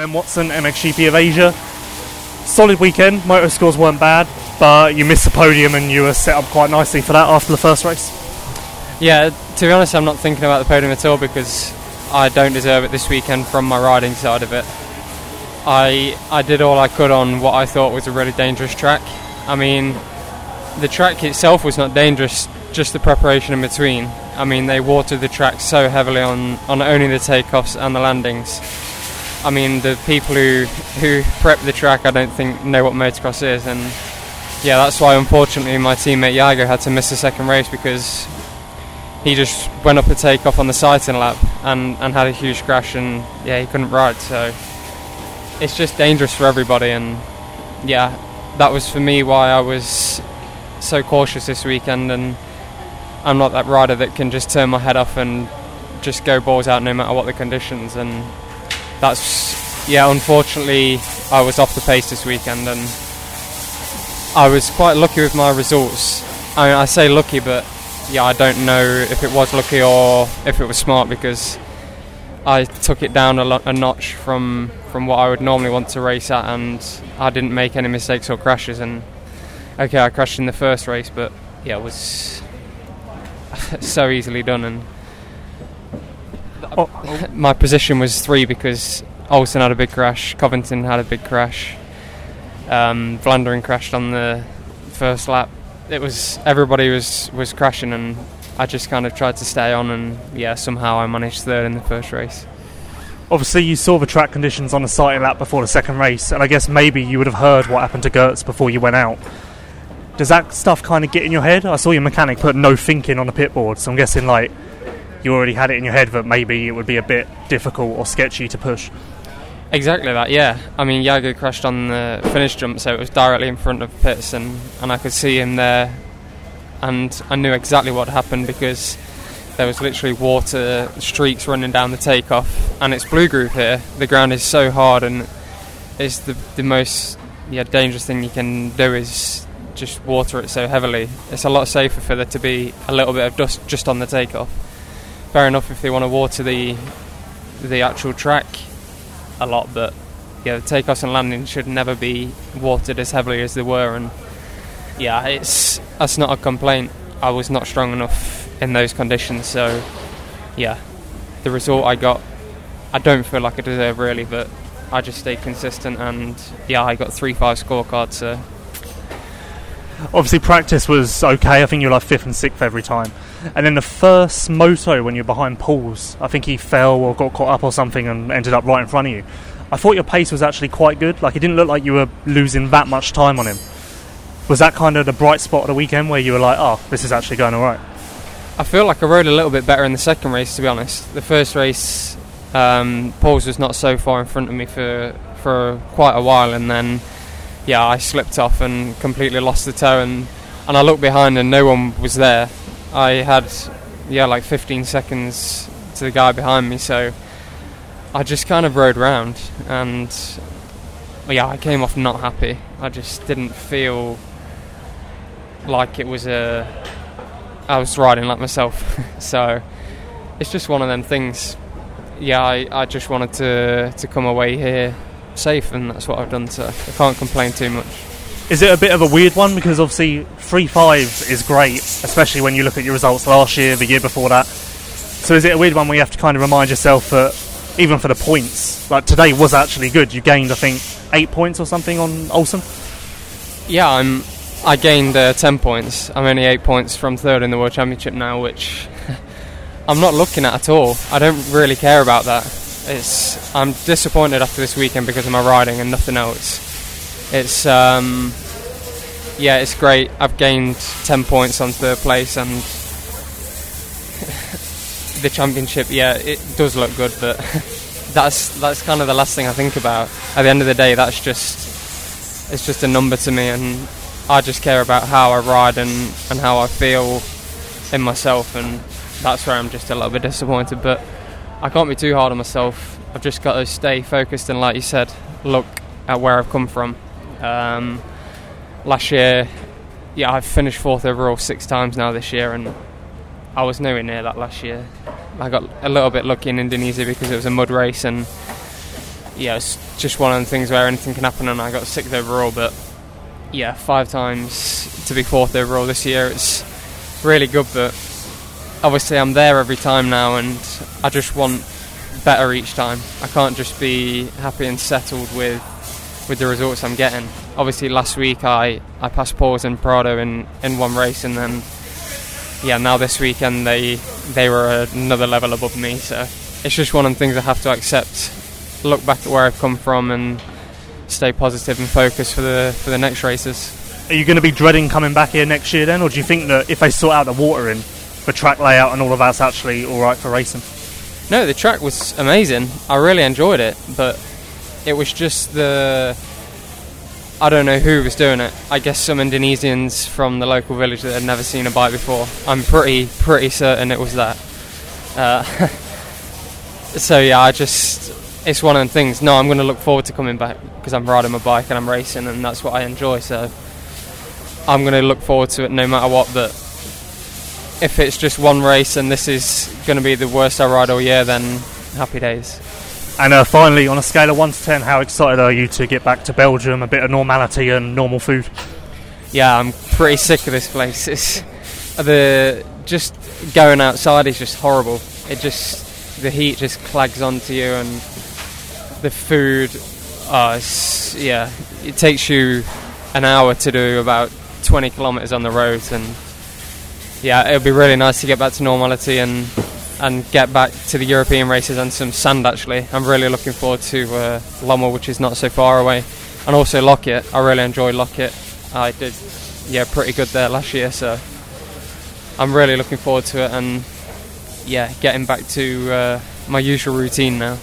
Ben Watson, MXGP of Asia. Solid weekend. Motor scores weren't bad, but you missed the podium and you were set up quite nicely for that after the first race. Yeah, to be honest, I'm not thinking about the podium at all because I don't deserve it this weekend from my riding side of it. I I did all I could on what I thought was a really dangerous track. I mean, the track itself was not dangerous, just the preparation in between. I mean, they watered the track so heavily on, on only the takeoffs and the landings. I mean, the people who who prep the track, I don't think know what motocross is, and yeah, that's why unfortunately my teammate Jago had to miss the second race because he just went up a takeoff on the sighting lap and, and had a huge crash, and yeah, he couldn't ride. So it's just dangerous for everybody, and yeah, that was for me why I was so cautious this weekend, and I'm not that rider that can just turn my head off and just go balls out no matter what the conditions, and that's yeah. Unfortunately, I was off the pace this weekend, and I was quite lucky with my results. I, mean, I say lucky, but yeah, I don't know if it was lucky or if it was smart because I took it down a, lo- a notch from from what I would normally want to race at, and I didn't make any mistakes or crashes. And okay, I crashed in the first race, but yeah, it was so easily done. And Oh, my position was three because Olsen had a big crash, Covington had a big crash, um, crashed on the first lap. It was everybody was was crashing, and I just kind of tried to stay on, and yeah, somehow I managed third in the first race. Obviously, you saw the track conditions on the sighting lap before the second race, and I guess maybe you would have heard what happened to Geerts before you went out. Does that stuff kind of get in your head? I saw your mechanic put no thinking on the pit board, so I'm guessing like you already had it in your head that maybe it would be a bit difficult or sketchy to push. Exactly that, yeah. I mean, Jago crashed on the finish jump, so it was directly in front of pits, and, and I could see him there, and I knew exactly what happened because there was literally water streaks running down the takeoff, and it's blue groove here. The ground is so hard, and it's the the most yeah dangerous thing you can do is just water it so heavily. It's a lot safer for there to be a little bit of dust just on the takeoff. Fair enough if they want to water the the actual track a lot, but yeah, the takeoffs and landings should never be watered as heavily as they were, and yeah, it's that's not a complaint. I was not strong enough in those conditions, so yeah, the result I got, I don't feel like I deserve really, but I just stayed consistent, and yeah, I got three five scorecards. So Obviously, practice was okay. I think you were like fifth and sixth every time. And then the first moto when you're behind Pauls, I think he fell or got caught up or something and ended up right in front of you. I thought your pace was actually quite good. Like it didn't look like you were losing that much time on him. Was that kind of the bright spot of the weekend where you were like, oh, this is actually going all right? I feel like I rode a little bit better in the second race, to be honest. The first race, um, Pauls was not so far in front of me for for quite a while, and then yeah, I slipped off and completely lost the toe, and and I looked behind and no one was there. I had yeah like 15 seconds to the guy behind me, so I just kind of rode round, and yeah, I came off not happy. I just didn't feel like it was a I was riding like myself. so it's just one of them things. Yeah, I, I just wanted to to come away here safe, and that's what I've done. So I can't complain too much. Is it a bit of a weird one because obviously three five is great, especially when you look at your results last year, the year before that. So is it a weird one where you have to kind of remind yourself that even for the points, like today was actually good. You gained, I think, eight points or something on Olsen. Yeah, I'm. I gained uh, ten points. I'm only eight points from third in the world championship now, which I'm not looking at at all. I don't really care about that. It's. I'm disappointed after this weekend because of my riding and nothing else. It's. Um, yeah, it's great. I've gained ten points on third place and the championship. Yeah, it does look good, but that's that's kind of the last thing I think about. At the end of the day, that's just it's just a number to me, and I just care about how I ride and and how I feel in myself, and that's where I'm just a little bit disappointed. But I can't be too hard on myself. I've just got to stay focused and, like you said, look at where I've come from. Um, last year, yeah, I've finished fourth overall six times now this year, and I was nowhere near that last year. I got a little bit lucky in Indonesia because it was a mud race, and yeah, it's just one of the things where anything can happen, and I got sixth overall. But yeah, five times to be fourth overall this year, it's really good. But obviously, I'm there every time now, and I just want better each time. I can't just be happy and settled with with the results I'm getting. Obviously, last week I, I passed Pauls and Prado in, in one race, and then yeah, now this weekend they they were another level above me. So it's just one of the things I have to accept. Look back at where I've come from and stay positive and focused for the for the next races. Are you going to be dreading coming back here next year then, or do you think that if they sort out the watering, the track layout and all of that's actually all right for racing? No, the track was amazing. I really enjoyed it, but it was just the I don't know who was doing it. I guess some Indonesians from the local village that had never seen a bike before. I'm pretty pretty certain it was that. Uh, so yeah, I just it's one of the things. No, I'm going to look forward to coming back because I'm riding my bike and I'm racing, and that's what I enjoy. So I'm going to look forward to it no matter what. But if it's just one race and this is going to be the worst I ride all year, then happy days. And uh, finally, on a scale of 1 to 10, how excited are you to get back to Belgium, a bit of normality and normal food? Yeah, I'm pretty sick of this place. It's the just going outside is just horrible. It just the heat just clags onto you, and the food. Uh, yeah, it takes you an hour to do about 20 kilometers on the roads, and yeah, it would be really nice to get back to normality and and get back to the European races and some sand. Actually, I'm really looking forward to uh, which is not so far away, and also Loket. I really enjoy Loket. I did, yeah, pretty good there last year, so I'm really looking forward to it, and yeah, getting back to uh, my usual routine now.